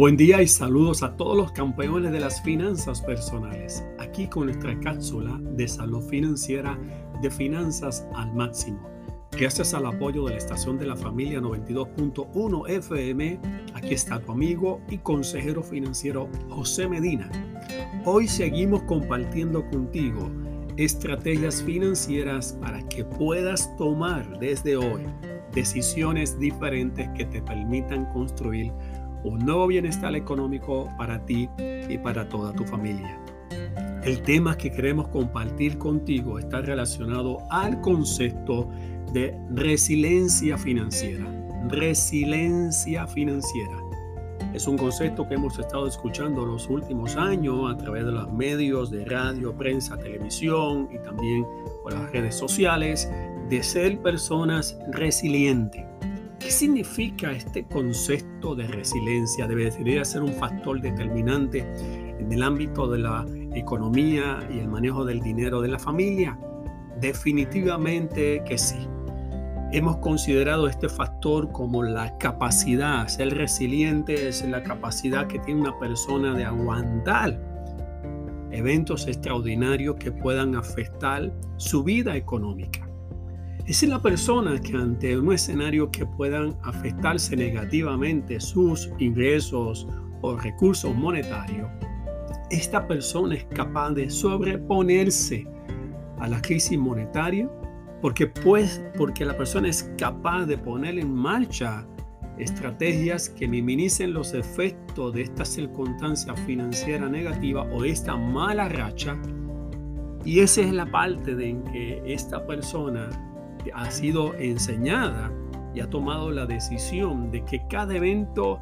Buen día y saludos a todos los campeones de las finanzas personales. Aquí con nuestra cápsula de salud financiera de finanzas al máximo. Gracias al apoyo de la estación de la familia 92.1 FM, aquí está tu amigo y consejero financiero José Medina. Hoy seguimos compartiendo contigo estrategias financieras para que puedas tomar desde hoy decisiones diferentes que te permitan construir un nuevo bienestar económico para ti y para toda tu familia. El tema que queremos compartir contigo está relacionado al concepto de resiliencia financiera. Resiliencia financiera. Es un concepto que hemos estado escuchando los últimos años a través de los medios de radio, prensa, televisión y también por las redes sociales de ser personas resilientes. ¿Qué significa este concepto de resiliencia? Debería ser un factor determinante en el ámbito de la economía y el manejo del dinero de la familia. Definitivamente que sí. Hemos considerado este factor como la capacidad, ser resiliente es la capacidad que tiene una persona de aguantar eventos extraordinarios que puedan afectar su vida económica. Es la persona que ante un escenario que puedan afectarse negativamente sus ingresos o recursos monetarios, esta persona es capaz de sobreponerse a la crisis monetaria porque, pues, porque la persona es capaz de poner en marcha estrategias que minimicen los efectos de esta circunstancia financiera negativa o de esta mala racha. Y esa es la parte de en que esta persona ha sido enseñada y ha tomado la decisión de que cada evento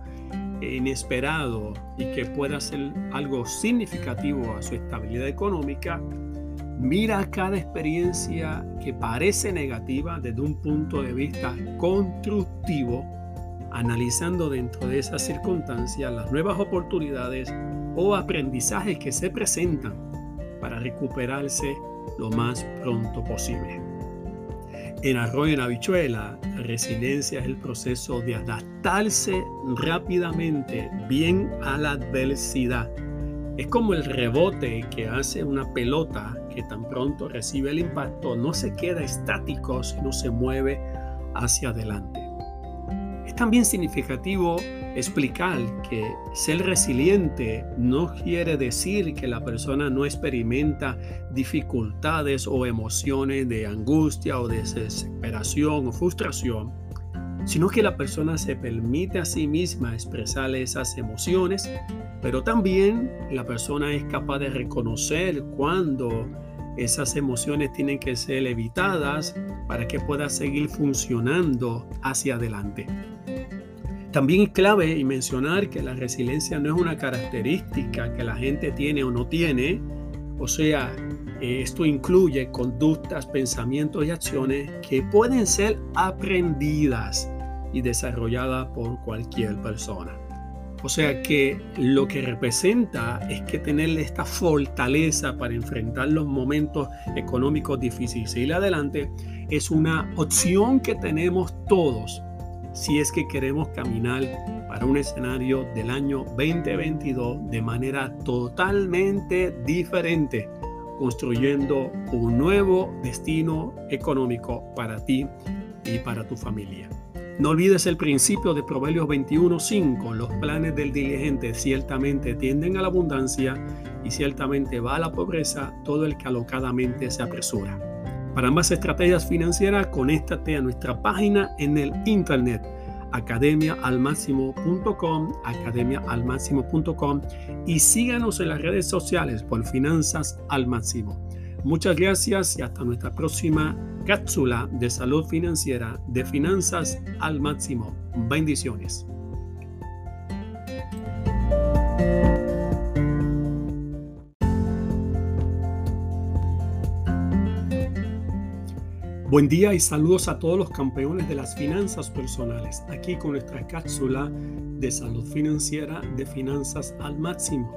inesperado y que pueda ser algo significativo a su estabilidad económica, mira cada experiencia que parece negativa desde un punto de vista constructivo, analizando dentro de esas circunstancias las nuevas oportunidades o aprendizajes que se presentan para recuperarse lo más pronto posible. En arroyo en habichuela, la resiliencia es el proceso de adaptarse rápidamente bien a la adversidad. Es como el rebote que hace una pelota que tan pronto recibe el impacto, no se queda estático, sino se mueve hacia adelante. Es también significativo explicar que ser resiliente no quiere decir que la persona no experimenta dificultades o emociones de angustia o desesperación o frustración, sino que la persona se permite a sí misma expresar esas emociones, pero también la persona es capaz de reconocer cuando esas emociones tienen que ser evitadas para que pueda seguir funcionando hacia adelante. También es clave y mencionar que la resiliencia no es una característica que la gente tiene o no tiene, o sea, esto incluye conductas, pensamientos y acciones que pueden ser aprendidas y desarrolladas por cualquier persona. O sea que lo que representa es que tener esta fortaleza para enfrentar los momentos económicos difíciles y adelante es una opción que tenemos todos si es que queremos caminar para un escenario del año 2022 de manera totalmente diferente, construyendo un nuevo destino económico para ti y para tu familia. No olvides el principio de Proverbios 21:5. Los planes del diligente ciertamente tienden a la abundancia y ciertamente va a la pobreza todo el que alocadamente se apresura. Para más estrategias financieras, conéctate a nuestra página en el internet academiaalmáximo.com, academiaalmáximo.com y síganos en las redes sociales por Finanzas al Máximo. Muchas gracias y hasta nuestra próxima cápsula de salud financiera de Finanzas al Máximo. Bendiciones. Buen día y saludos a todos los campeones de las finanzas personales, aquí con nuestra cápsula de salud financiera de finanzas al máximo.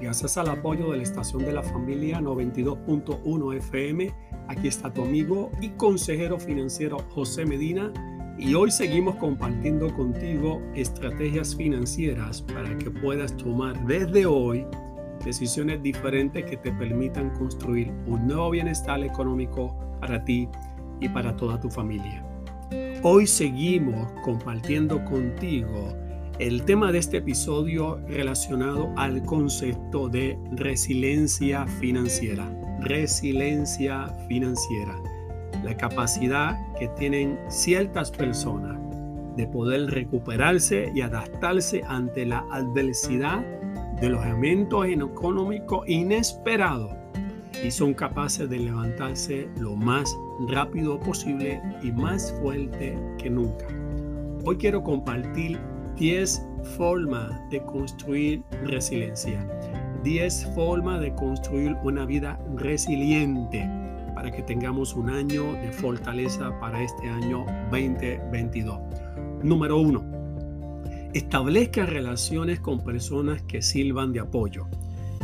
Gracias al apoyo de la estación de la familia 92.1 FM, aquí está tu amigo y consejero financiero José Medina, y hoy seguimos compartiendo contigo estrategias financieras para que puedas tomar desde hoy decisiones diferentes que te permitan construir un nuevo bienestar económico para ti y para toda tu familia. Hoy seguimos compartiendo contigo el tema de este episodio relacionado al concepto de resiliencia financiera. Resiliencia financiera. La capacidad que tienen ciertas personas de poder recuperarse y adaptarse ante la adversidad de los eventos económicos inesperados y son capaces de levantarse lo más rápido posible y más fuerte que nunca. Hoy quiero compartir 10 formas de construir resiliencia. 10 formas de construir una vida resiliente para que tengamos un año de fortaleza para este año 2022. Número 1. Establezca relaciones con personas que sirvan de apoyo.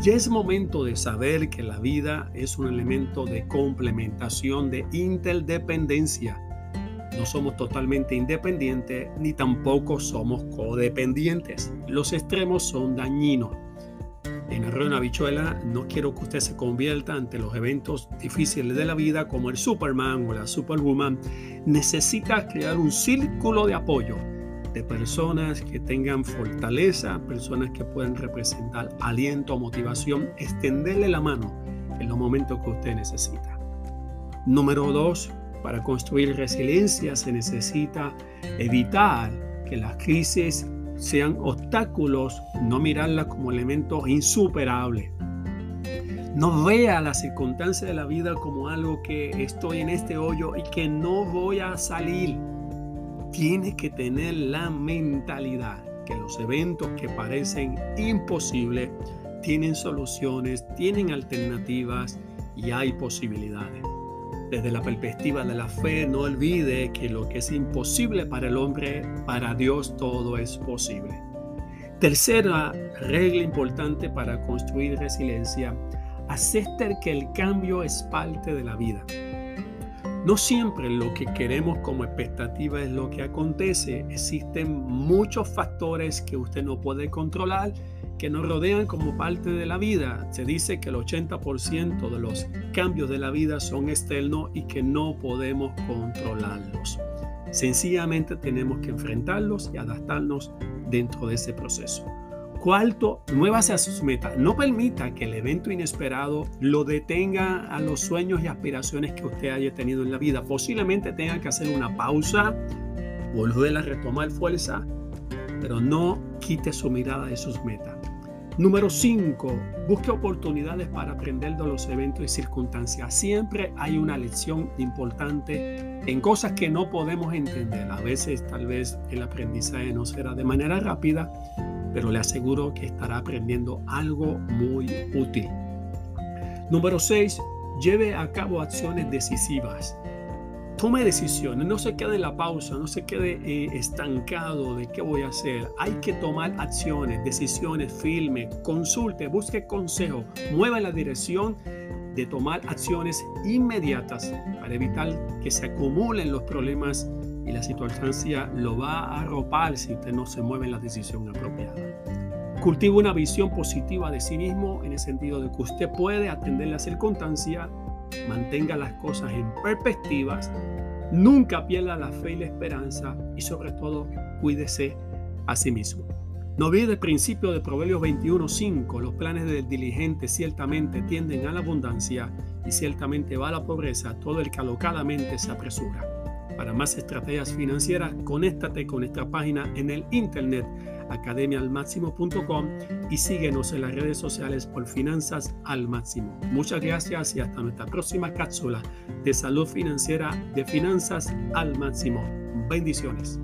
Ya es momento de saber que la vida es un elemento de complementación, de interdependencia. No somos totalmente independientes ni tampoco somos codependientes. Los extremos son dañinos. En el una Bichuela no quiero que usted se convierta ante los eventos difíciles de la vida como el Superman o la Superwoman. Necesita crear un círculo de apoyo de personas que tengan fortaleza, personas que puedan representar aliento, motivación, extenderle la mano en los momentos que usted necesita. Número dos, para construir resiliencia se necesita evitar que las crisis sean obstáculos, no mirarlas como elementos insuperables. No vea las circunstancias de la vida como algo que estoy en este hoyo y que no voy a salir tiene que tener la mentalidad que los eventos que parecen imposibles tienen soluciones, tienen alternativas y hay posibilidades. Desde la perspectiva de la fe, no olvide que lo que es imposible para el hombre, para Dios todo es posible. Tercera regla importante para construir resiliencia, aceptar que el cambio es parte de la vida. No siempre lo que queremos como expectativa es lo que acontece. Existen muchos factores que usted no puede controlar que nos rodean como parte de la vida. Se dice que el 80% de los cambios de la vida son externos y que no podemos controlarlos. Sencillamente tenemos que enfrentarlos y adaptarnos dentro de ese proceso. Cuarto, muévase a sus metas. No permita que el evento inesperado lo detenga a los sueños y aspiraciones que usted haya tenido en la vida. Posiblemente tenga que hacer una pausa, volver a retomar fuerza, pero no quite su mirada de sus metas. Número 5. Busque oportunidades para aprender de los eventos y circunstancias. Siempre hay una lección importante en cosas que no podemos entender. A veces tal vez el aprendizaje no será de manera rápida, pero le aseguro que estará aprendiendo algo muy útil. Número 6. Lleve a cabo acciones decisivas. Tome decisiones, no se quede en la pausa, no se quede eh, estancado de qué voy a hacer. Hay que tomar acciones, decisiones, firme, consulte, busque consejo, mueva la dirección de tomar acciones inmediatas para evitar que se acumulen los problemas y la circunstancia lo va a arropar si usted no se mueve en la decisión apropiada. Cultiva una visión positiva de sí mismo en el sentido de que usted puede atender la circunstancia, mantenga las cosas en perspectivas, nunca pierda la fe y la esperanza y sobre todo cuídese a sí mismo. No olvide el principio de Proverbios 21:5, los planes del diligente ciertamente tienden a la abundancia y ciertamente va a la pobreza todo el que alocadamente se apresura. Para más estrategias financieras, conéctate con nuestra página en el internet academiaalmáximo.com y síguenos en las redes sociales por Finanzas al Máximo. Muchas gracias y hasta nuestra próxima cápsula de salud financiera de Finanzas al Máximo. Bendiciones.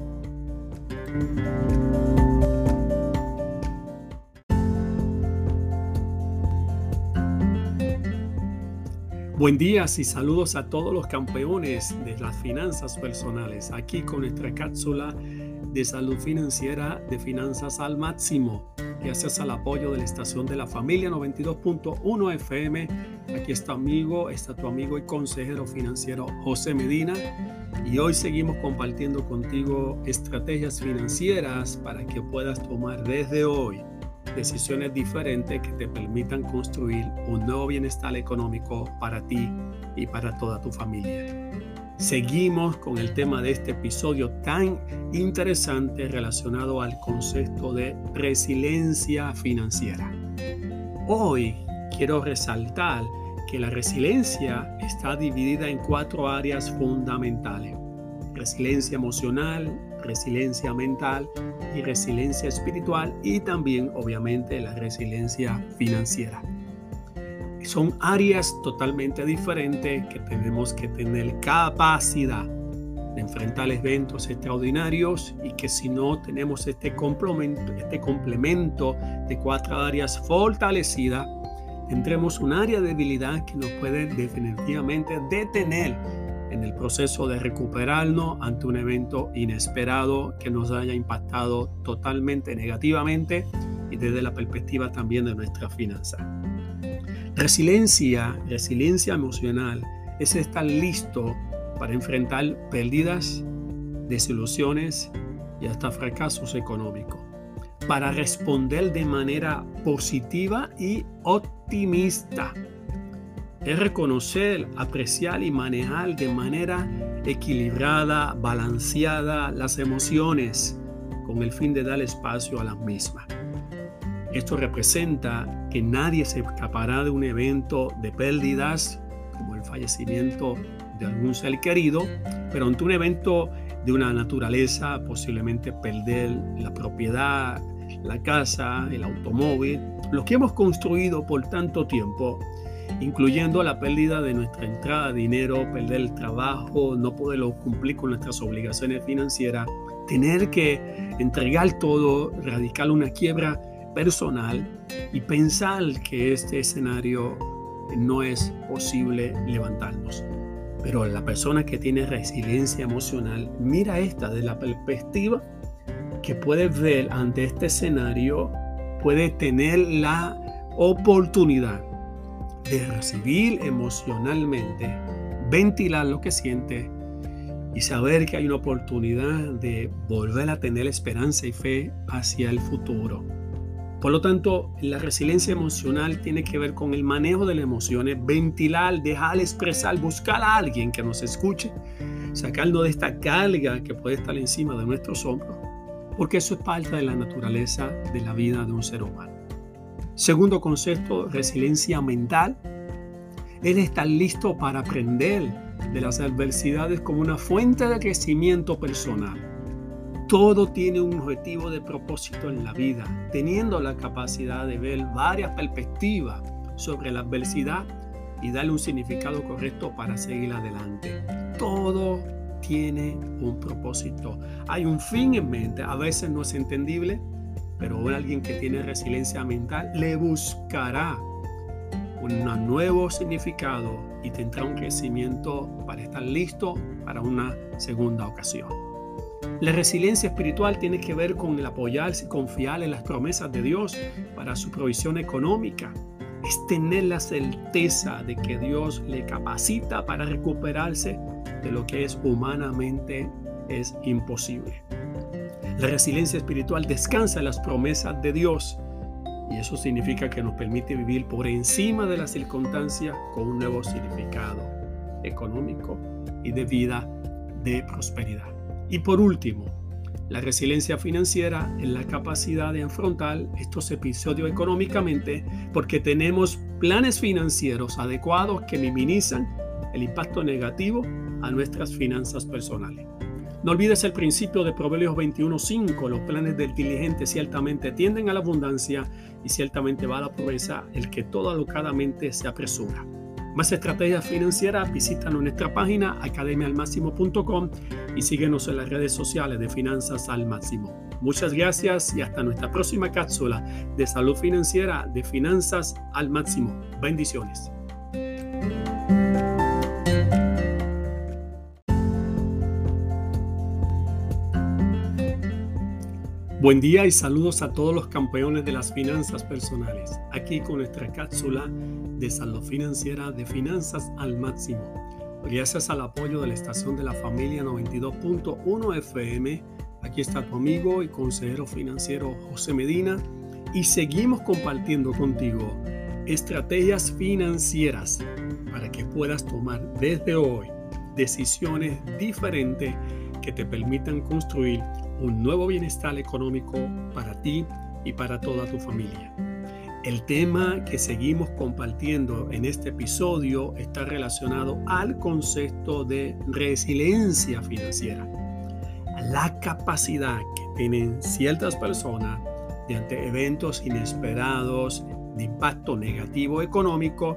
Buen día y saludos a todos los campeones de las finanzas personales, aquí con nuestra cápsula de salud financiera de finanzas al máximo, gracias al apoyo de la estación de la familia 92.1 FM. Aquí está amigo, está tu amigo y consejero financiero José Medina. y hoy seguimos compartiendo contigo estrategias financieras para que puedas tomar desde hoy decisiones diferentes que te permitan construir un nuevo bienestar económico para ti y para toda tu familia. Seguimos con el tema de este episodio tan interesante relacionado al concepto de resiliencia financiera. Hoy quiero resaltar que la resiliencia está dividida en cuatro áreas fundamentales. Resiliencia emocional, resiliencia mental y resiliencia espiritual y también obviamente la resiliencia financiera. Son áreas totalmente diferentes que tenemos que tener capacidad de enfrentar eventos extraordinarios y que si no tenemos este complemento, este complemento de cuatro áreas fortalecidas, tendremos un área de debilidad que nos puede definitivamente detener en el proceso de recuperarnos ante un evento inesperado que nos haya impactado totalmente negativamente y desde la perspectiva también de nuestra finanza. Resiliencia, resiliencia emocional es estar listo para enfrentar pérdidas, desilusiones y hasta fracasos económicos para responder de manera positiva y optimista. Es reconocer, apreciar y manejar de manera equilibrada, balanceada las emociones con el fin de dar espacio a las mismas. Esto representa que nadie se escapará de un evento de pérdidas como el fallecimiento de algún ser querido, pero ante un evento de una naturaleza, posiblemente perder la propiedad, la casa, el automóvil, lo que hemos construido por tanto tiempo, incluyendo la pérdida de nuestra entrada de dinero, perder el trabajo, no poder cumplir con nuestras obligaciones financieras, tener que entregar todo, radicar una quiebra personal y pensar que este escenario no es posible levantarnos. Pero la persona que tiene resiliencia emocional mira esta de la perspectiva que puede ver ante este escenario, puede tener la oportunidad de recibir emocionalmente, ventilar lo que siente y saber que hay una oportunidad de volver a tener esperanza y fe hacia el futuro. Por lo tanto, la resiliencia emocional tiene que ver con el manejo de las emociones, ventilar, dejar expresar, buscar a alguien que nos escuche, sacarnos de esta carga que puede estar encima de nuestros hombros porque eso es parte de la naturaleza de la vida de un ser humano. Segundo concepto, resiliencia mental. Él está listo para aprender de las adversidades como una fuente de crecimiento personal. Todo tiene un objetivo de propósito en la vida, teniendo la capacidad de ver varias perspectivas sobre la adversidad y darle un significado correcto para seguir adelante. Todo tiene un propósito. Hay un fin en mente. A veces no es entendible, pero alguien que tiene resiliencia mental le buscará un nuevo significado y tendrá un crecimiento para estar listo para una segunda ocasión. La resiliencia espiritual tiene que ver con el apoyarse y confiar en las promesas de Dios para su provisión económica. Es tener la certeza de que Dios le capacita para recuperarse de lo que es humanamente es imposible. La resiliencia espiritual descansa en las promesas de Dios y eso significa que nos permite vivir por encima de las circunstancias con un nuevo significado económico y de vida de prosperidad. Y por último, la resiliencia financiera es la capacidad de afrontar estos episodios económicamente porque tenemos planes financieros adecuados que minimizan el impacto negativo a nuestras finanzas personales. No olvides el principio de Proverbios 21.5, los planes del diligente ciertamente tienden a la abundancia y ciertamente va a la pobreza el que todo alocadamente se apresura. Más estrategias financieras, visita nuestra página academialmáximo.com y síguenos en las redes sociales de Finanzas al Máximo. Muchas gracias y hasta nuestra próxima cápsula de salud financiera de Finanzas al Máximo. Bendiciones. Buen día y saludos a todos los campeones de las finanzas personales. Aquí con nuestra cápsula de salud financiera de finanzas al máximo. gracias al apoyo de la estación de la familia 92.1 FM. Aquí está tu amigo y consejero financiero José Medina y seguimos compartiendo contigo estrategias financieras para que puedas tomar desde hoy decisiones diferentes que te permitan construir un nuevo bienestar económico para ti y para toda tu familia. El tema que seguimos compartiendo en este episodio está relacionado al concepto de resiliencia financiera, la capacidad que tienen ciertas personas de ante eventos inesperados de impacto negativo económico,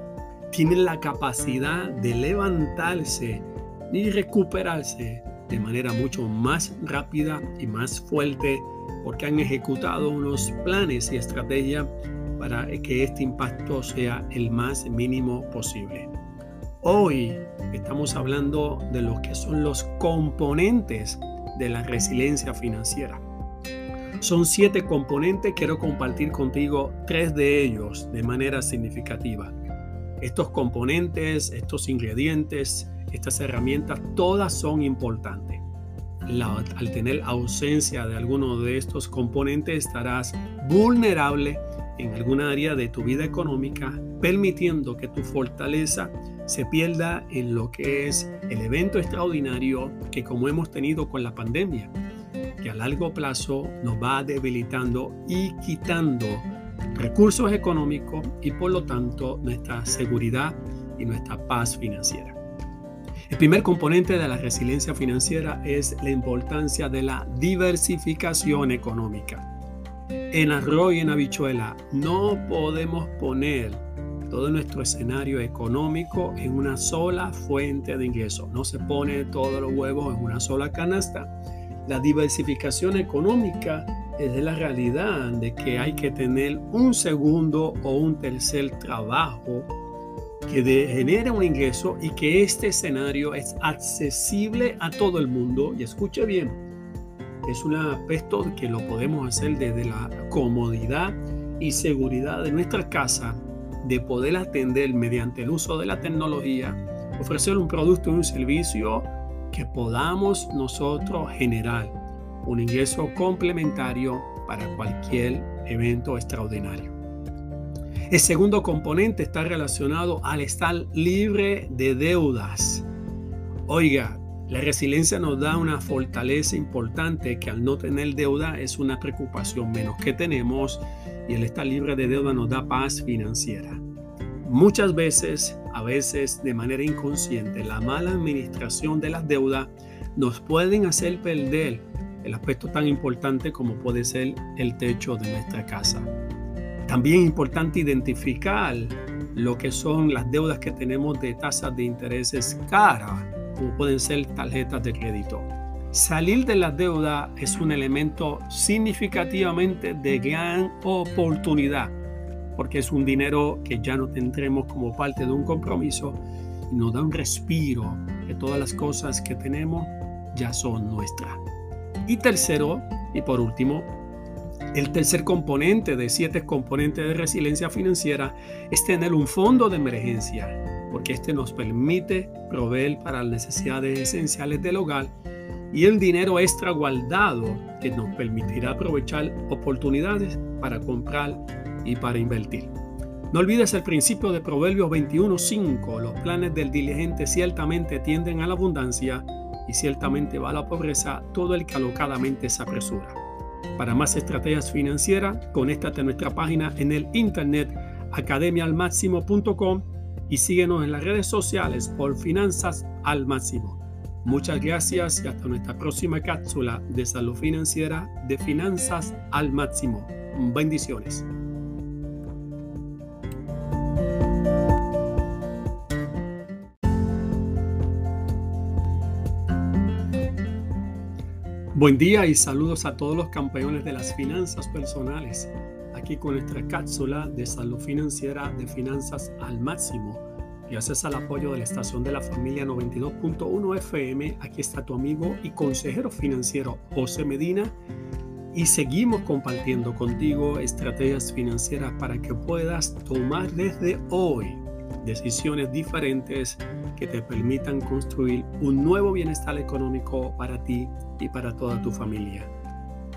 tienen la capacidad de levantarse y recuperarse de manera mucho más rápida y más fuerte porque han ejecutado unos planes y estrategias para que este impacto sea el más mínimo posible. Hoy estamos hablando de lo que son los componentes de la resiliencia financiera. Son siete componentes, quiero compartir contigo tres de ellos de manera significativa. Estos componentes, estos ingredientes, estas herramientas, todas son importantes. al tener ausencia de alguno de estos componentes estarás vulnerable en alguna área de tu vida económica, permitiendo que tu fortaleza se pierda en lo que es el evento extraordinario que como hemos tenido con la pandemia, que a largo plazo nos va debilitando y quitando recursos económicos y por lo tanto nuestra seguridad y nuestra paz financiera. El primer componente de la resiliencia financiera es la importancia de la diversificación económica en arroz y en habichuela. No podemos poner todo nuestro escenario económico en una sola fuente de ingreso. No se pone todos los huevos en una sola canasta. La diversificación económica es de la realidad de que hay que tener un segundo o un tercer trabajo que genere un ingreso y que este escenario es accesible a todo el mundo. Y escuche bien, es un aspecto que lo podemos hacer desde la comodidad y seguridad de nuestra casa, de poder atender mediante el uso de la tecnología, ofrecer un producto y un servicio que podamos nosotros generar un ingreso complementario para cualquier evento extraordinario. El segundo componente está relacionado al estar libre de deudas. Oiga, la resiliencia nos da una fortaleza importante que al no tener deuda es una preocupación menos que tenemos y el estar libre de deuda nos da paz financiera. Muchas veces, a veces de manera inconsciente, la mala administración de las deudas nos pueden hacer perder el aspecto tan importante como puede ser el techo de nuestra casa. También es importante identificar lo que son las deudas que tenemos de tasas de intereses caras como pueden ser tarjetas de crédito. Salir de la deuda es un elemento significativamente de gran oportunidad, porque es un dinero que ya no tendremos como parte de un compromiso y nos da un respiro que todas las cosas que tenemos ya son nuestras. Y tercero, y por último, el tercer componente de siete componentes de resiliencia financiera es tener un fondo de emergencia porque este nos permite proveer para las necesidades esenciales del hogar y el dinero extra guardado que nos permitirá aprovechar oportunidades para comprar y para invertir. No olvides el principio de Proverbios 21:5, los planes del diligente ciertamente tienden a la abundancia y ciertamente va a la pobreza todo el que alocadamente se apresura. Para más estrategias financieras, conéctate a nuestra página en el internet academialmáximo.com y síguenos en las redes sociales por Finanzas al Máximo. Muchas gracias y hasta nuestra próxima cápsula de salud financiera de Finanzas al Máximo. Bendiciones. Buen día y saludos a todos los campeones de las finanzas personales. Aquí con nuestra cápsula de salud financiera de finanzas al máximo. Gracias al apoyo de la estación de la familia 92.1 FM, aquí está tu amigo y consejero financiero José Medina. Y seguimos compartiendo contigo estrategias financieras para que puedas tomar desde hoy decisiones diferentes que te permitan construir un nuevo bienestar económico para ti y para toda tu familia.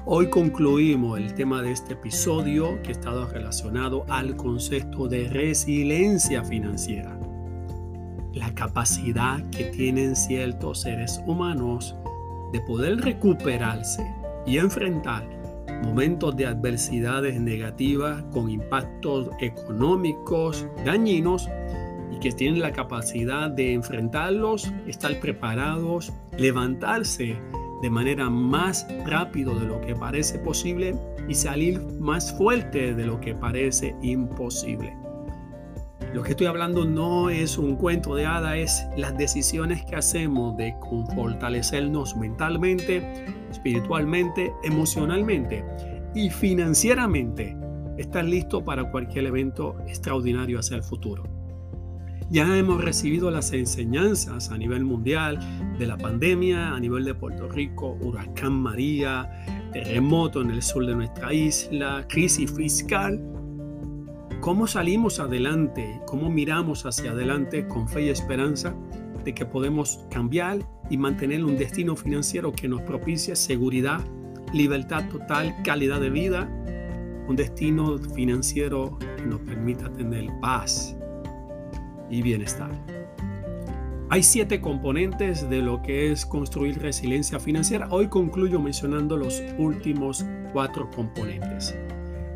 Hoy concluimos el tema de este episodio que estado relacionado al concepto de resiliencia financiera. La capacidad que tienen ciertos seres humanos de poder recuperarse y enfrentar momentos de adversidades negativas con impactos económicos dañinos y que tienen la capacidad de enfrentarlos, estar preparados, levantarse de manera más rápido de lo que parece posible y salir más fuerte de lo que parece imposible. Lo que estoy hablando no es un cuento de hada, es las decisiones que hacemos de fortalecernos mentalmente, espiritualmente, emocionalmente y financieramente. Estar listo para cualquier evento extraordinario hacia el futuro. Ya hemos recibido las enseñanzas a nivel mundial de la pandemia, a nivel de Puerto Rico, huracán María, terremoto en el sur de nuestra isla, crisis fiscal. ¿Cómo salimos adelante? ¿Cómo miramos hacia adelante con fe y esperanza de que podemos cambiar y mantener un destino financiero que nos propicie seguridad, libertad total, calidad de vida, un destino financiero que nos permita tener paz, y bienestar. Hay siete componentes de lo que es construir resiliencia financiera. Hoy concluyo mencionando los últimos cuatro componentes.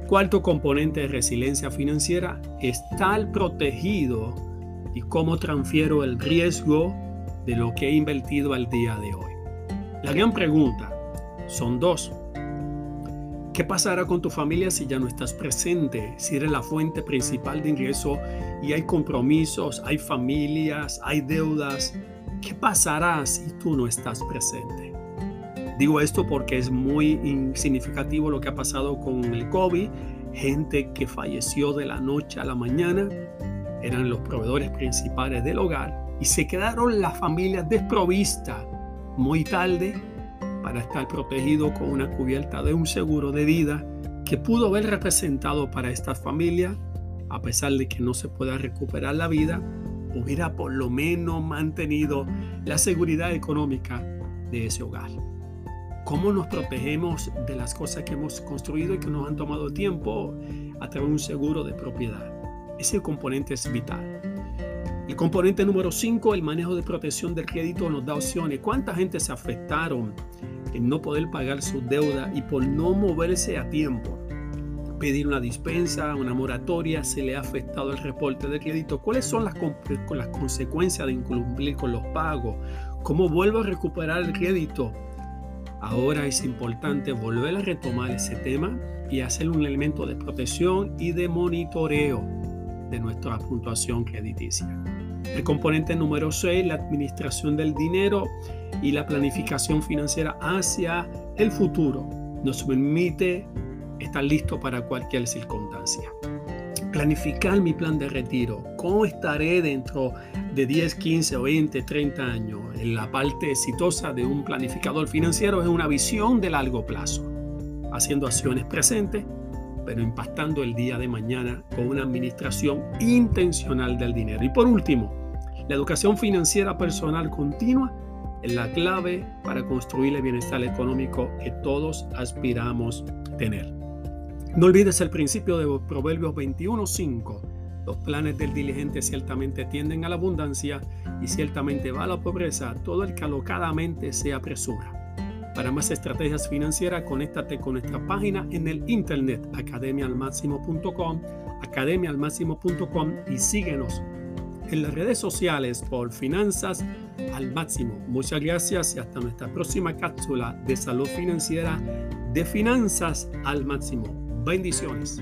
Cuarto componente de resiliencia financiera, estar protegido y cómo transfiero el riesgo de lo que he invertido al día de hoy. La gran pregunta son dos. ¿Qué pasará con tu familia si ya no estás presente? Si eres la fuente principal de ingreso y hay compromisos, hay familias, hay deudas. ¿Qué pasará si tú no estás presente? Digo esto porque es muy significativo lo que ha pasado con el COVID. Gente que falleció de la noche a la mañana eran los proveedores principales del hogar y se quedaron las familias desprovistas muy tarde para estar protegido con una cubierta de un seguro de vida que pudo haber representado para esta familia, a pesar de que no se pueda recuperar la vida, hubiera por lo menos mantenido la seguridad económica de ese hogar. ¿Cómo nos protegemos de las cosas que hemos construido y que nos han tomado tiempo a través de un seguro de propiedad? Ese componente es vital. El componente número 5, el manejo de protección del crédito, nos da opciones. ¿Cuánta gente se afectaron en no poder pagar su deuda y por no moverse a tiempo? Pedir una dispensa, una moratoria, se le ha afectado el reporte de crédito. ¿Cuáles son las, las consecuencias de incumplir con los pagos? ¿Cómo vuelvo a recuperar el crédito? Ahora es importante volver a retomar ese tema y hacer un elemento de protección y de monitoreo de nuestra puntuación crediticia. El componente número 6, la administración del dinero y la planificación financiera hacia el futuro, nos permite estar listo para cualquier circunstancia. Planificar mi plan de retiro. ¿Cómo estaré dentro de 10, 15 o 20, 30 años? La parte exitosa de un planificador financiero es una visión de largo plazo, haciendo acciones presentes pero impactando el día de mañana con una administración intencional del dinero. Y por último, la educación financiera personal continua es la clave para construir el bienestar económico que todos aspiramos tener. No olvides el principio de Proverbios 21.5. Los planes del diligente ciertamente tienden a la abundancia y ciertamente va a la pobreza todo el que alocadamente se apresura. Para más estrategias financieras, conéctate con nuestra página en el internet academialmáximo.com, academialmáximo.com y síguenos en las redes sociales por Finanzas al Máximo. Muchas gracias y hasta nuestra próxima cápsula de salud financiera de Finanzas al Máximo. Bendiciones.